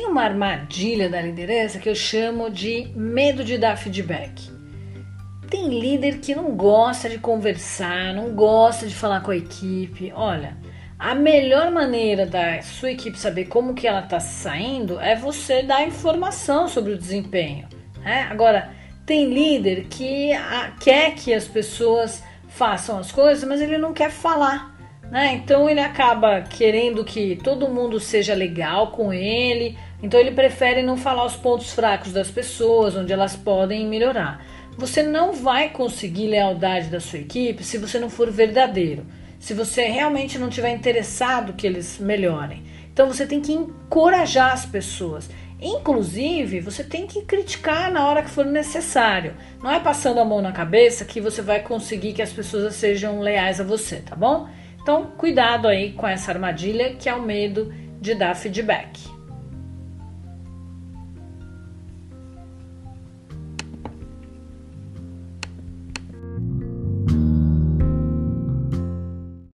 uma armadilha da liderança que eu chamo de medo de dar feedback. Tem líder que não gosta de conversar, não gosta de falar com a equipe. Olha, a melhor maneira da sua equipe saber como que ela está saindo é você dar informação sobre o desempenho. Né? Agora, tem líder que a, quer que as pessoas façam as coisas, mas ele não quer falar. Né? Então ele acaba querendo que todo mundo seja legal com ele, então ele prefere não falar os pontos fracos das pessoas, onde elas podem melhorar. Você não vai conseguir lealdade da sua equipe se você não for verdadeiro, se você realmente não tiver interessado que eles melhorem. Então você tem que encorajar as pessoas. Inclusive, você tem que criticar na hora que for necessário. Não é passando a mão na cabeça que você vai conseguir que as pessoas sejam leais a você, tá bom? Então, cuidado aí com essa armadilha que é o medo de dar feedback.